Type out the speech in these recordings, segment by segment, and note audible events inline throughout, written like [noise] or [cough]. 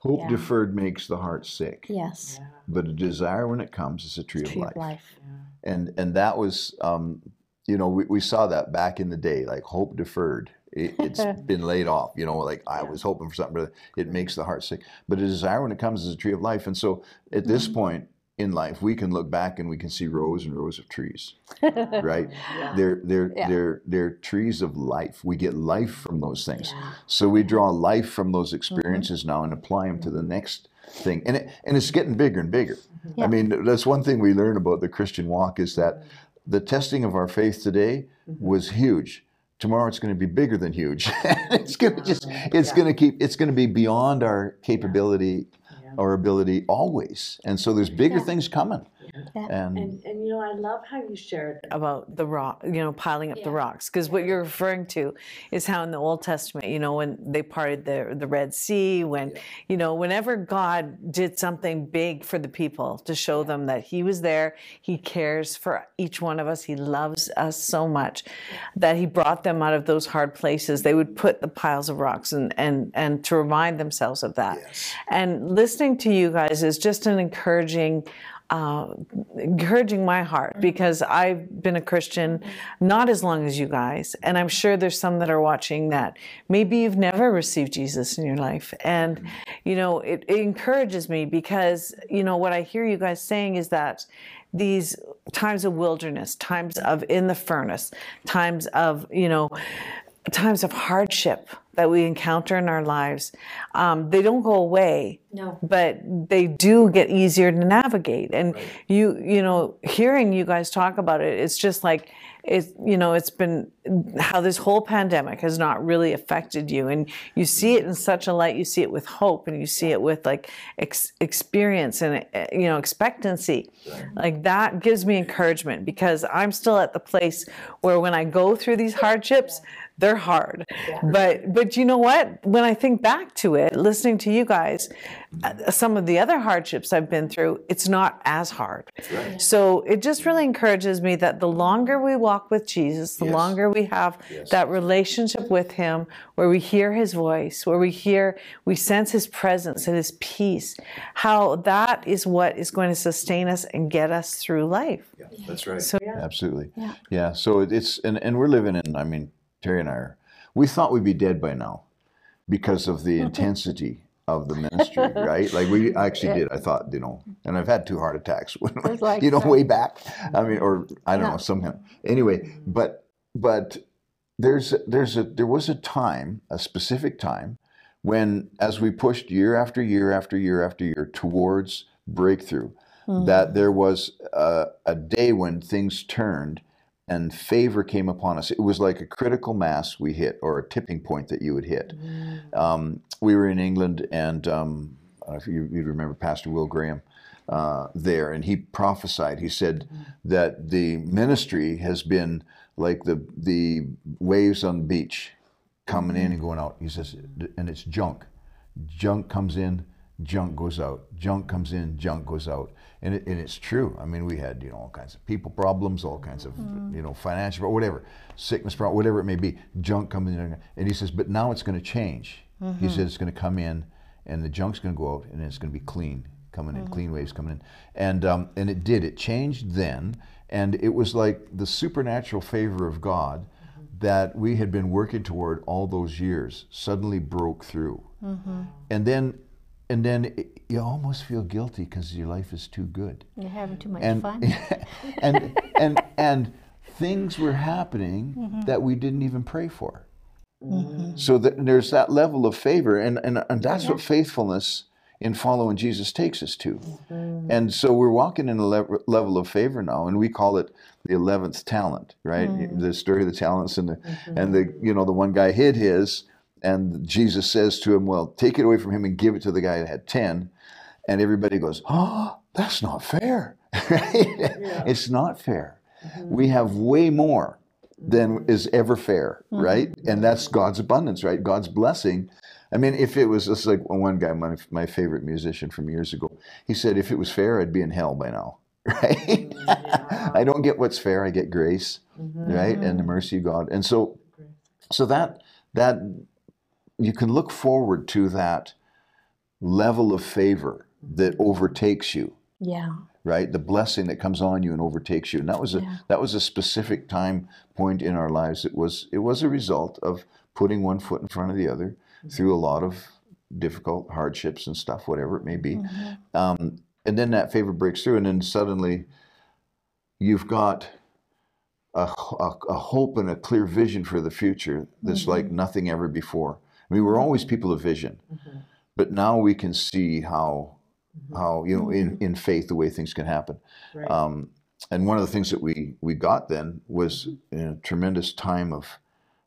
Hope Yeah. deferred makes the heart sick, Yes. Yeah. but a desire when it comes is a tree, Tree of of life. life. Yeah. And and that was, um, you know, we, we saw that back in the day, like hope deferred. It, it's [laughs] been laid off, you know, like I was hoping for something, but it makes the heart sick. But a desire when it comes is a tree of life. And so at this Mhm. point in life, we can look back and we can see rows and rows of trees. [laughs] Right. Yeah. They're they're Yeah. they're they're trees of life. We get life from those things. Yeah. So we draw life from those mm-hmm. experiences now and apply them to the mm-hmm. next thing. And it, and it's getting bigger and bigger. Mm-hmm. Yeah. I mean, that's one thing we learn about the Christian walk is that the testing of our faith today Mhm. was huge. Tomorrow it's going to be bigger than huge. [laughs] it's going to just it's Yeah. going to keep it's going to be beyond our capability Or ability always. And so there's bigger Yeah. things coming. Yeah. And, And and you know, I love how you shared about the rock, you know, piling up the rocks. Because what you're referring to is how in the Old Testament, you know, when they parted the the Red Sea, when you know, whenever God did something big for the people to show them that He was there, He cares for each one of us, He loves us so much, that He brought them out of those hard places. They would put the piles of rocks and and and to remind themselves of that. And listening to you guys is just an encouraging uh, encouraging my heart mm-hmm. because I've been a Christian mm-hmm. not as long as you guys, and I'm sure there's some that are watching that maybe you've never received Jesus in your life, and mm-hmm. you know it, it encourages me because you know what I hear you guys saying is that these times of wilderness, times of in the furnace, times of you know times of hardship that we encounter in our lives, um, they don't go away No. but they do get easier to navigate. And you you know hearing you guys talk about it it's just like it's you know it's been how this whole pandemic has not really affected you. And you see it in such a light. You see it with hope and you see it with like ex- experience and uh, you know expectancy. Like that gives me encouragement because i'm still at the place where when i go through these hardships they're hard but but you know what when i think back to it listening to you guys uh, some of the other hardships i've been through it's not as hard so it just really encourages me that the longer we walk with jesus the Yes. longer we have that relationship with him where we hear his voice where we hear we sense his presence and his peace how that is what is going to sustain us and get us through life Yeah, that's right. So- yeah. Absolutely. Yeah. Yeah. So it's and, and we're living in. I mean, Terry and I are. We thought we'd be dead by now because of the [laughs] intensity of the ministry, [laughs] right? Like we actually did. I thought, you know, and I've had two heart attacks. [laughs] like you know, that. way back. I mean, or I don't Yeah. know, somehow. Anyway, but but there's there's a there was a time, a specific time, when as we pushed year after year after year after year towards breakthrough, hmm. that there was a, a day when things turned and favor came upon us. It was like a critical mass we hit, or a tipping point that you would hit. Um, we were in England, and um, I don't know if you, you remember Pastor Will Graham uh, there, and he prophesied. He said that the ministry has been like the the waves on the beach, coming in and going out. He says, and it's junk. Junk comes in, junk goes out. Junk comes in, junk goes out. And, it, and it's true. I mean, we had you know all kinds of people problems, all kinds of mm-hmm. you know financial, or whatever, sickness problem, whatever it may be. Junk coming in, and he says, but now it's going to change. He mm-hmm. says it's going to come in, and the junk's going to go out, and it's going to be clean coming in, clean mm-hmm. waves coming in, and um, and it did. It changed then, and it was like the supernatural favor of God that we had been working toward all those years suddenly broke through, and then and then it, you almost feel guilty because your life is too good, You're having too much and fun. [laughs] and and and things were happening mm-hmm. that we didn't even pray for. Mm-hmm. So that there's that level of favor, and and, and that's what faithfulness in following Jesus takes us to. Mm-hmm. And so we're walking in a le- level of favor now, and we call it the eleventh talent, right? The story of the talents, and the and the you know the one guy hid his, and Jesus says to him, "Well, take it away from him and give it to the guy that had 10. And everybody goes, "Oh, that's not fair." right? [laughs] It's not fair. Mm-hmm. We have way more than is ever fair, mm-hmm. right? And that's God's abundance, right? God's blessing. I mean, if it was just like one guy, my, my favorite musician from years ago, he said, if it was fair, I'd be in hell by now, [laughs] right? Mm, I don't get what's fair. I get grace, mm-hmm. right? And the mercy of God. And so, so that, that you can look forward to that level of favor that overtakes you Yeah. right? The blessing that comes on you and overtakes you. And that was a Yeah. that was a specific time point in our lives. It was it was a result of putting one foot in front of the other through a lot of difficult hardships and stuff whatever it may be. Mhm. um, and then that favor breaks through and then suddenly you've got a, a, a hope and a clear vision for the future that's like nothing ever before i mean we're always people of vision Mhm. but now we can see how how you know in, in faith the way things can happen. Right. um, and one of the things that we we got then was in a tremendous time of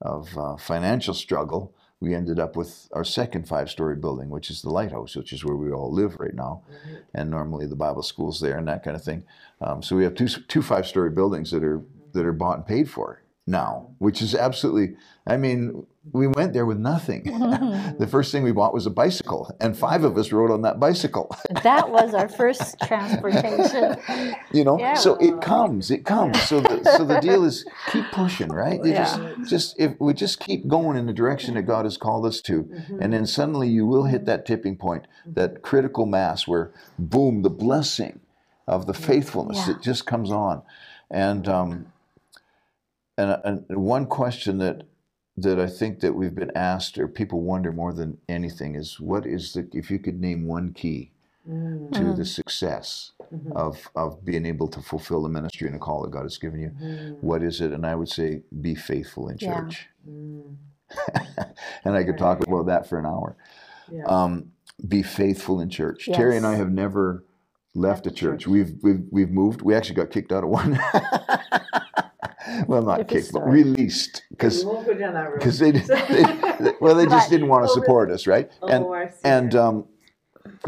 of uh, financial struggle we ended up with our second five story building which is the lighthouse which is where we all live right now. Right. and normally the bible school's there and that kind of thing. Um, so we have two two five story buildings that are that are bought and paid for now which is absolutely i mean we went there with nothing. [laughs] The first thing we bought was a bicycle and five of us rode on that bicycle. That was our first transportation. [laughs] you know Yeah. so it comes it comes. So the, so the deal is keep pushing right? You just just if we just keep going in the direction that god has called us to and then suddenly you will hit that tipping point that critical mass where boom the blessing of the faithfulness Yeah. that just comes on. And um and, and one question that that I think that we've been asked or people wonder more than anything is what is the if you could name one key Mm. to the success Mhm. of of being able to fulfill the ministry and the call that God has given you. Mhm. What is it? And I would say be faithful in Yeah. church. Mm. [laughs] and I could talk about that for an hour. Yeah. Um, be faithful in church. Terry and I have never left a church. church. We've we've we've moved. We actually got kicked out of one. [laughs] well, not Different kicked, but released because we won't go down that road. because they, they [laughs] well they just didn't want to Oh, support us, right? oh, and I and um,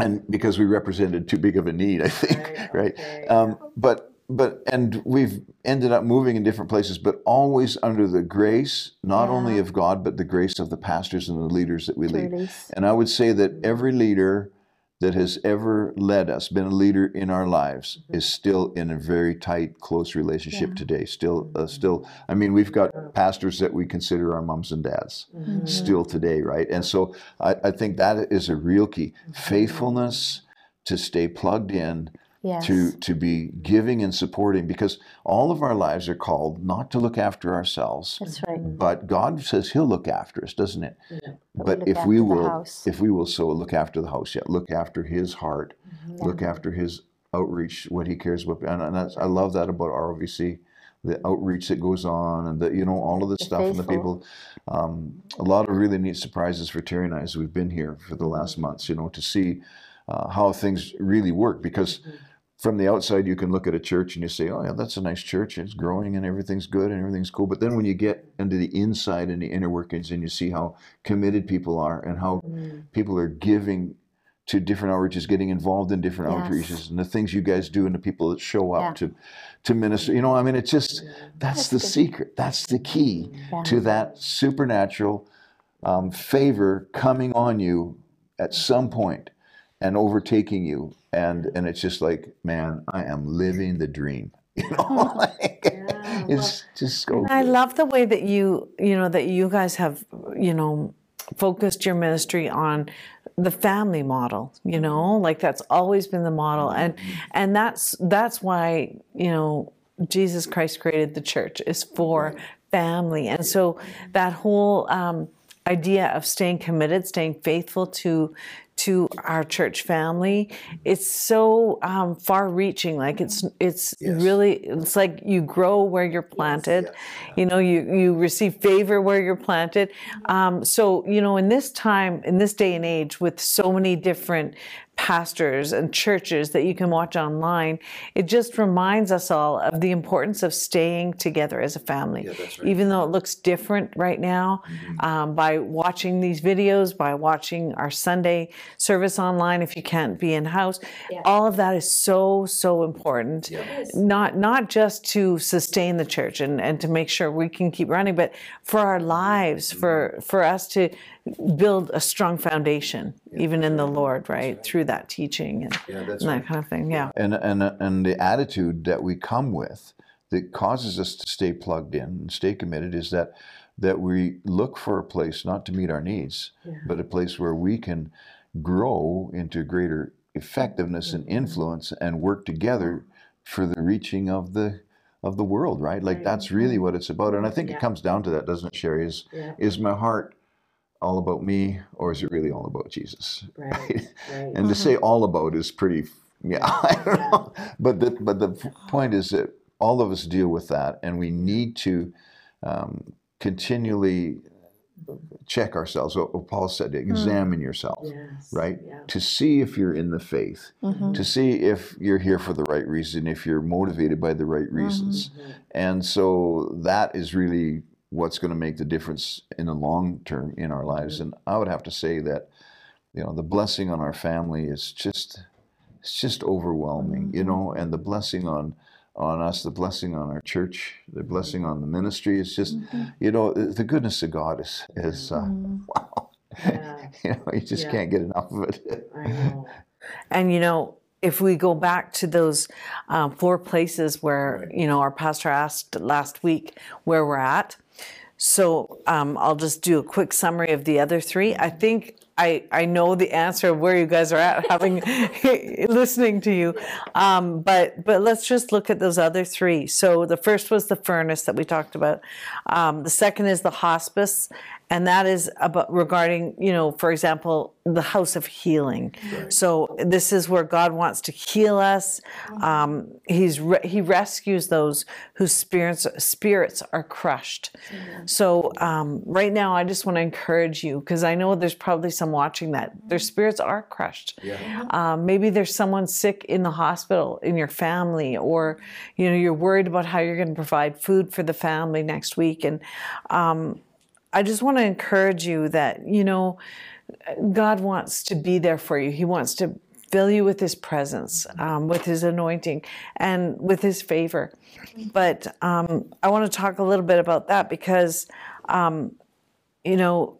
and because we represented too big of a need, I think, Right, [laughs] right? okay. Um, but but and we've ended up moving in different places, but always under the grace, not only of God, but the grace of the pastors and the leaders that we lead. Release. And I would say that every leader that has ever led us, been a leader in our lives, is still in a very tight, close relationship Yeah. today. Still, uh, still. I mean, we've got pastors that we consider our mums and dads Mhm. still today, right? And so I, I think that is a real key: faithfulness to stay plugged in Yes. to to be giving and supporting because all of our lives are called not to look after ourselves That's right. but God says he'll look after us doesn't it Yeah. but if we will if we will so look after the house yeah look after his heart look after his outreach what he cares about and, and that's, I love that about ROVC the outreach that goes on and the you know all of this The stuff and the people um, a lot of really neat surprises for Terry and I as we've been here for the last months you know to see uh, how things really work because from the outside you can look at a church and you say oh yeah that's a nice church it's growing and everything's good and everything's cool but then when you get into the inside and the inner workings and you see how committed people are and how Mm. people are giving to different outreaches getting involved in different Yes. outreaches and the things you guys do and the people that show up Yeah. to to minister you know i mean it's just that's, That's the secret that's the key Yeah. to that supernatural um, favor coming on you at some point and overtaking you and and it's just like man i am living the dream [laughs] you know like, Yeah, it's just so I love the way that you, you know, that you guys have, you know, focused your ministry on the family model, you know, like that's always been the model. And and that's that's why, you know, Jesus Christ created the church is for family. And so that whole um, idea of staying committed, staying faithful to to our church family, it's so um, far-reaching. Like it's it's really it's like you grow where you're planted. You know, you you receive favor where you're planted. Um, so you know, in this time, in this day and age, with so many different pastors and churches that you can watch online, it just reminds us all of the importance of staying together as a family. Even though it looks different right now, um, by watching these videos, by watching our Sunday service online, if you can't be in house, all of that is so so important. Not not just to sustain the church and, and to make sure we can keep running, but for our lives, mm-hmm. for mm-hmm. for us to build a strong foundation, even in the Lord, right, through that teaching and, and that kind of thing. Yeah. and and and the attitude that we come with that causes us to stay plugged in and stay committed is that that we look for a place not to meet our needs but a place where we can grow into greater effectiveness and influence and work together for the reaching of the of the world right like Right. that's really what it's about and i think Yeah. it comes down to that doesn't it sherry is Yeah, is my heart all about me or is it really all about jesus right, [laughs] right. and to say [laughs] all about is pretty yeah [laughs] i don't Yeah. know but the but the point is that all of us deal with that and we need to um, continually check ourselves what paul said to examine yourself yes. right Yeah. to see if you're in the faith Mhm. to see if you're here for the right reason if you're motivated by the right reasons Mhm. and so that is really what's going to make the difference in the long term in our lives. And I would have to say that, you know, the blessing on our family is just, it's just overwhelming, you know, and the blessing on, on us, the blessing on our church, the blessing on the ministry. It's just, you know, the the goodness of God is, is, uh, Mm. [laughs] wow. Yeah. [laughs] you know, you just Yeah. can't get enough of it. I know. [laughs] And you know, if we go back to those um, four places where you know our pastor asked last week where we're at, so um, I'll just do a quick summary of the other three. I think I I know the answer of where you guys are at, [laughs] having listening to you, um, but but let's just look at those other three. So the first was the furnace that we talked about. Um, the second is the hospice, and that is about regarding you know, for example, the house of healing. So this is where God wants to heal us. Um, he's re- he rescues those whose spirits spirits are crushed. So um, right now, I just want to encourage you because I know there's probably some watching that their spirits are crushed. Um, maybe there's someone sick in the hospital in your family, or you know you're worried about how you're going to provide food for the family next week, and um, I just want to encourage you that you know God wants to be there for you. He wants to fill you with His presence, um, with His anointing, and with His favor. But um, I want to talk a little bit about that because, um, you know,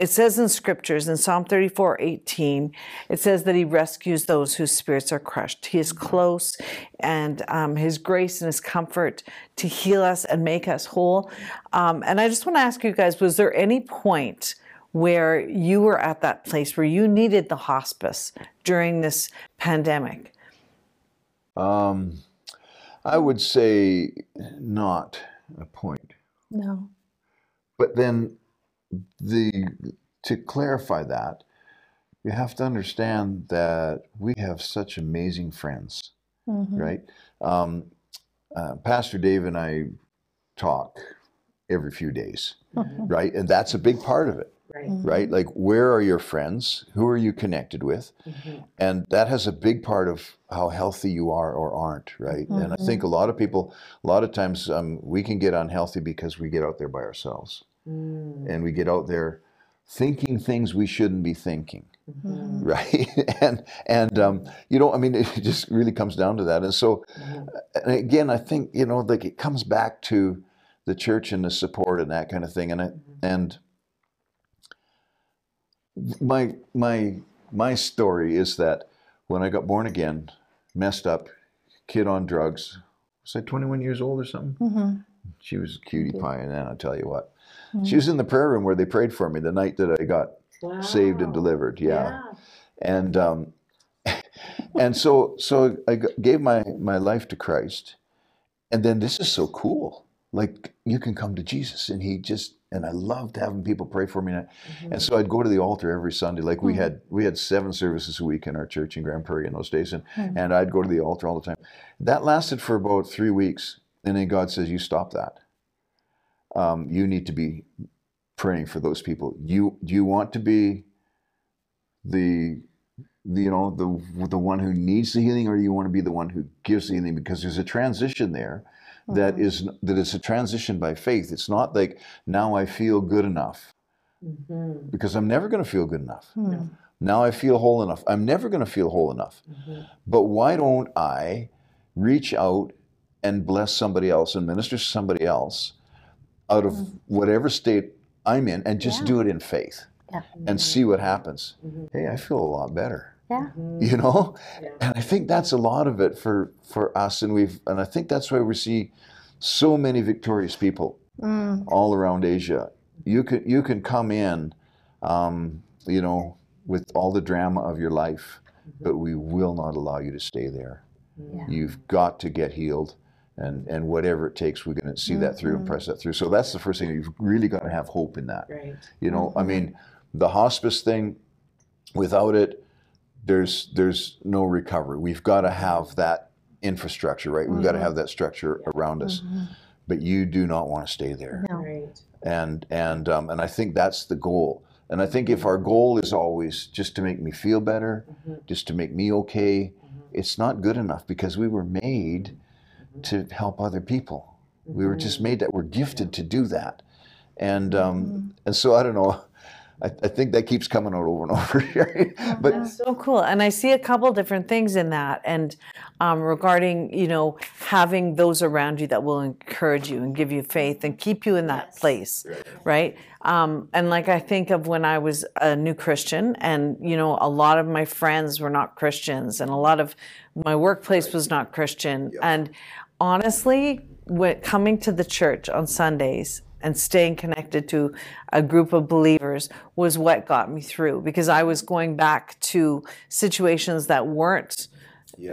it says in scriptures in Psalm 34 18, it says that He rescues those whose spirits are crushed. He is close, and um, His grace and His comfort to heal us and make us whole. Um, and I just want to ask you guys was there any point? where you were at that place where you needed the hospice during this pandemic? Um, I would say not a point. No. But then the to clarify that, you have to understand that we have such amazing friends, Mhm. right? Um, uh, Pastor Dave and I talk every few days, right? And that's a big part of it, Right. right? Like, where are your friends? Who are you connected with? Mhm. And that has a big part of how healthy you are or aren't, right? And I think a lot of people, a lot of times, um, we can get unhealthy because we get out there by ourselves Mm. and we get out there thinking things we shouldn't be thinking Mhm. right [laughs] and and um, you know i mean it [laughs] just really comes down to that and so Mhm. and again i think you know like it comes back to the church and the support and that kind of thing and I, and my my my story is that when i got born again messed up kid on drugs was i 21 years old or something Mhm. she was a cutie pie and then i'll tell you what she was in the prayer room where they prayed for me the night that i got saved and delivered yeah, and um, [laughs] and so so I gave my my life to Christ, and then this is so cool. Like you can come to Jesus, and He just and I loved having people pray for me. Mhm. and so I'd go to the altar every Sunday. Like we Mhm. had we had seven services a week in our church in Grand Prairie in those days, and Mhm. and I'd go to the altar all the time. That lasted for about three weeks, and then God says, "You stop that. Um, you need to be praying for those people. You do you want to be the the, you know the the one who needs the healing or do you want to be the one who gives the healing because there's a transition there that Mhm. is that is a transition by faith it's not like now i feel good enough Mhm. because i'm never going to feel good enough Mhm. now i feel whole enough i'm never going to feel whole enough Mhm. but why don't i reach out and bless somebody else and minister to somebody else out of whatever state i'm in and just Yeah. do it in faith Yeah. and see what happens Mhm. hey i feel a lot better Yeah. You know Yeah. and i think that's a lot of it for for us and we've and i think that's why we see so many victorious people Mm. all around asia you can you can come in um, you know with all the drama of your life, but we will not allow you to stay there. Yeah. You've got to get healed. And, and whatever it takes, we're going to see that through and mm-hmm. press that through. So that's the first thing. You've really got to have hope in that. Right. You know, I mm-hmm. mean, the hospice thing, without it, there's there's no recovery. We've got to have that infrastructure, right? We've got to mm-hmm. have that structure around us. But you do not want to stay there, No. Right. and and um, and I think that's the goal. And I think if our goal is always just to make me feel better, just to make me okay, it's not good enough because we were made to help other people. We were just made that we're gifted to do that, and um, and so I don't know. I, I think that keeps coming out over and [laughs] over here. but So cool. And I see a couple different things in that. And um, regarding, you know, having those around you that will encourage you and give you faith and keep you in that place, right? Um, and like I think of when I was a new Christian, and, you know, a lot of my friends were not Christians, and a lot of my workplace was not Christian. And honestly, when coming to the church on Sundays and staying connected to a group of believers was what got me through because I was going back to situations that weren't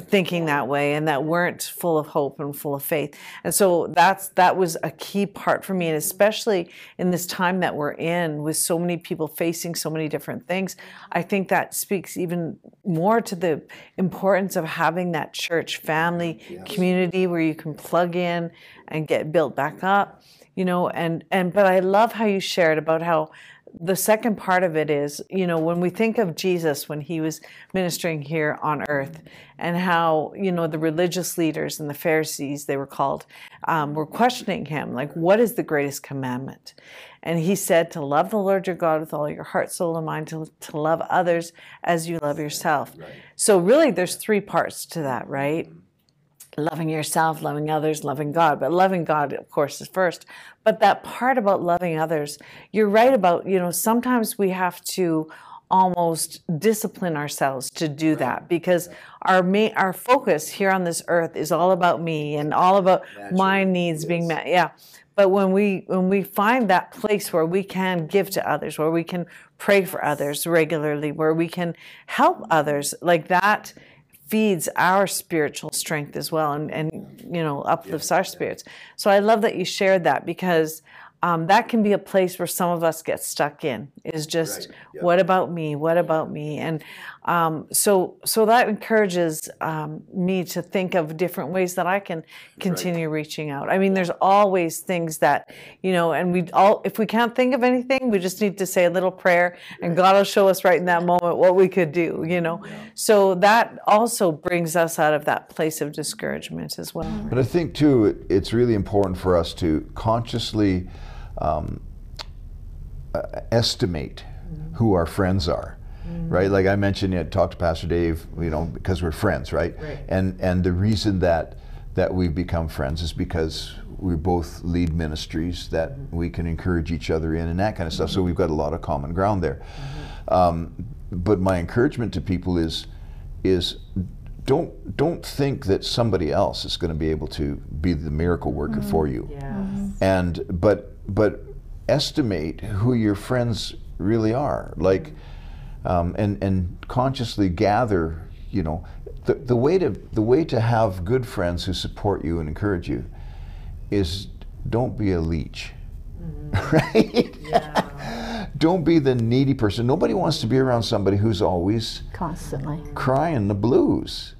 thinking that way and that weren't full of hope and full of faith. And so that's that was a key part for me and especially in this time that we're in with so many people facing so many different things, I think that speaks even more to the importance of having that church family community where you can plug in and get built back up you know and and but i love how you shared about how the second part of it is you know when we think of jesus when he was ministering here on earth and how you know the religious leaders and the pharisees they were called um, were questioning him like what is the greatest commandment? And he said to love the lord your god with all your heart soul and mind to, to love others as you love yourself. So really there's three parts to that right loving yourself, loving others, loving God. But loving God, of course, is first. But that part about loving others, you're right about, you know, sometimes we have to almost discipline ourselves to do that because our main, our focus here on this earth is all about me and all about my needs being met. Yeah. But when we when we find that place where we can give to others, where we can pray for others regularly, where we can help others, like that feeds our spiritual strength as well and, and you know uplifts our spirits. So i love that you shared that because um, that can be a place where some of us get stuck in is just what about me? What about me? And um, so so that encourages um, me to think of different ways that i can continue reaching out. I mean there's always things that you know and we all if we can't think of anything we just need to say a little prayer and god will show us right in that moment what we could do you know? So that also brings us out of that place of discouragement as well. But I think too, it's really important for us to consciously um, uh, estimate who our friends are, right? Like I mentioned, you know, talked to Pastor Dave, you know, because we're friends, right? Right. And and the reason that that we've become friends is because we both lead ministries that we can encourage each other in and that kind of stuff. So we've got a lot of common ground there. Um, but my encouragement to people is is don't don't think that somebody else is going to be able to be the miracle worker for you Yeah. And but but estimate who your friends really are. Like um, and and consciously gather you know the, the way to the way to have good friends who support you and encourage you is don't be a leech. [laughs] Right? Yeah. don't be the needy person. Nobody wants to be around somebody who's always Constantly. crying the blues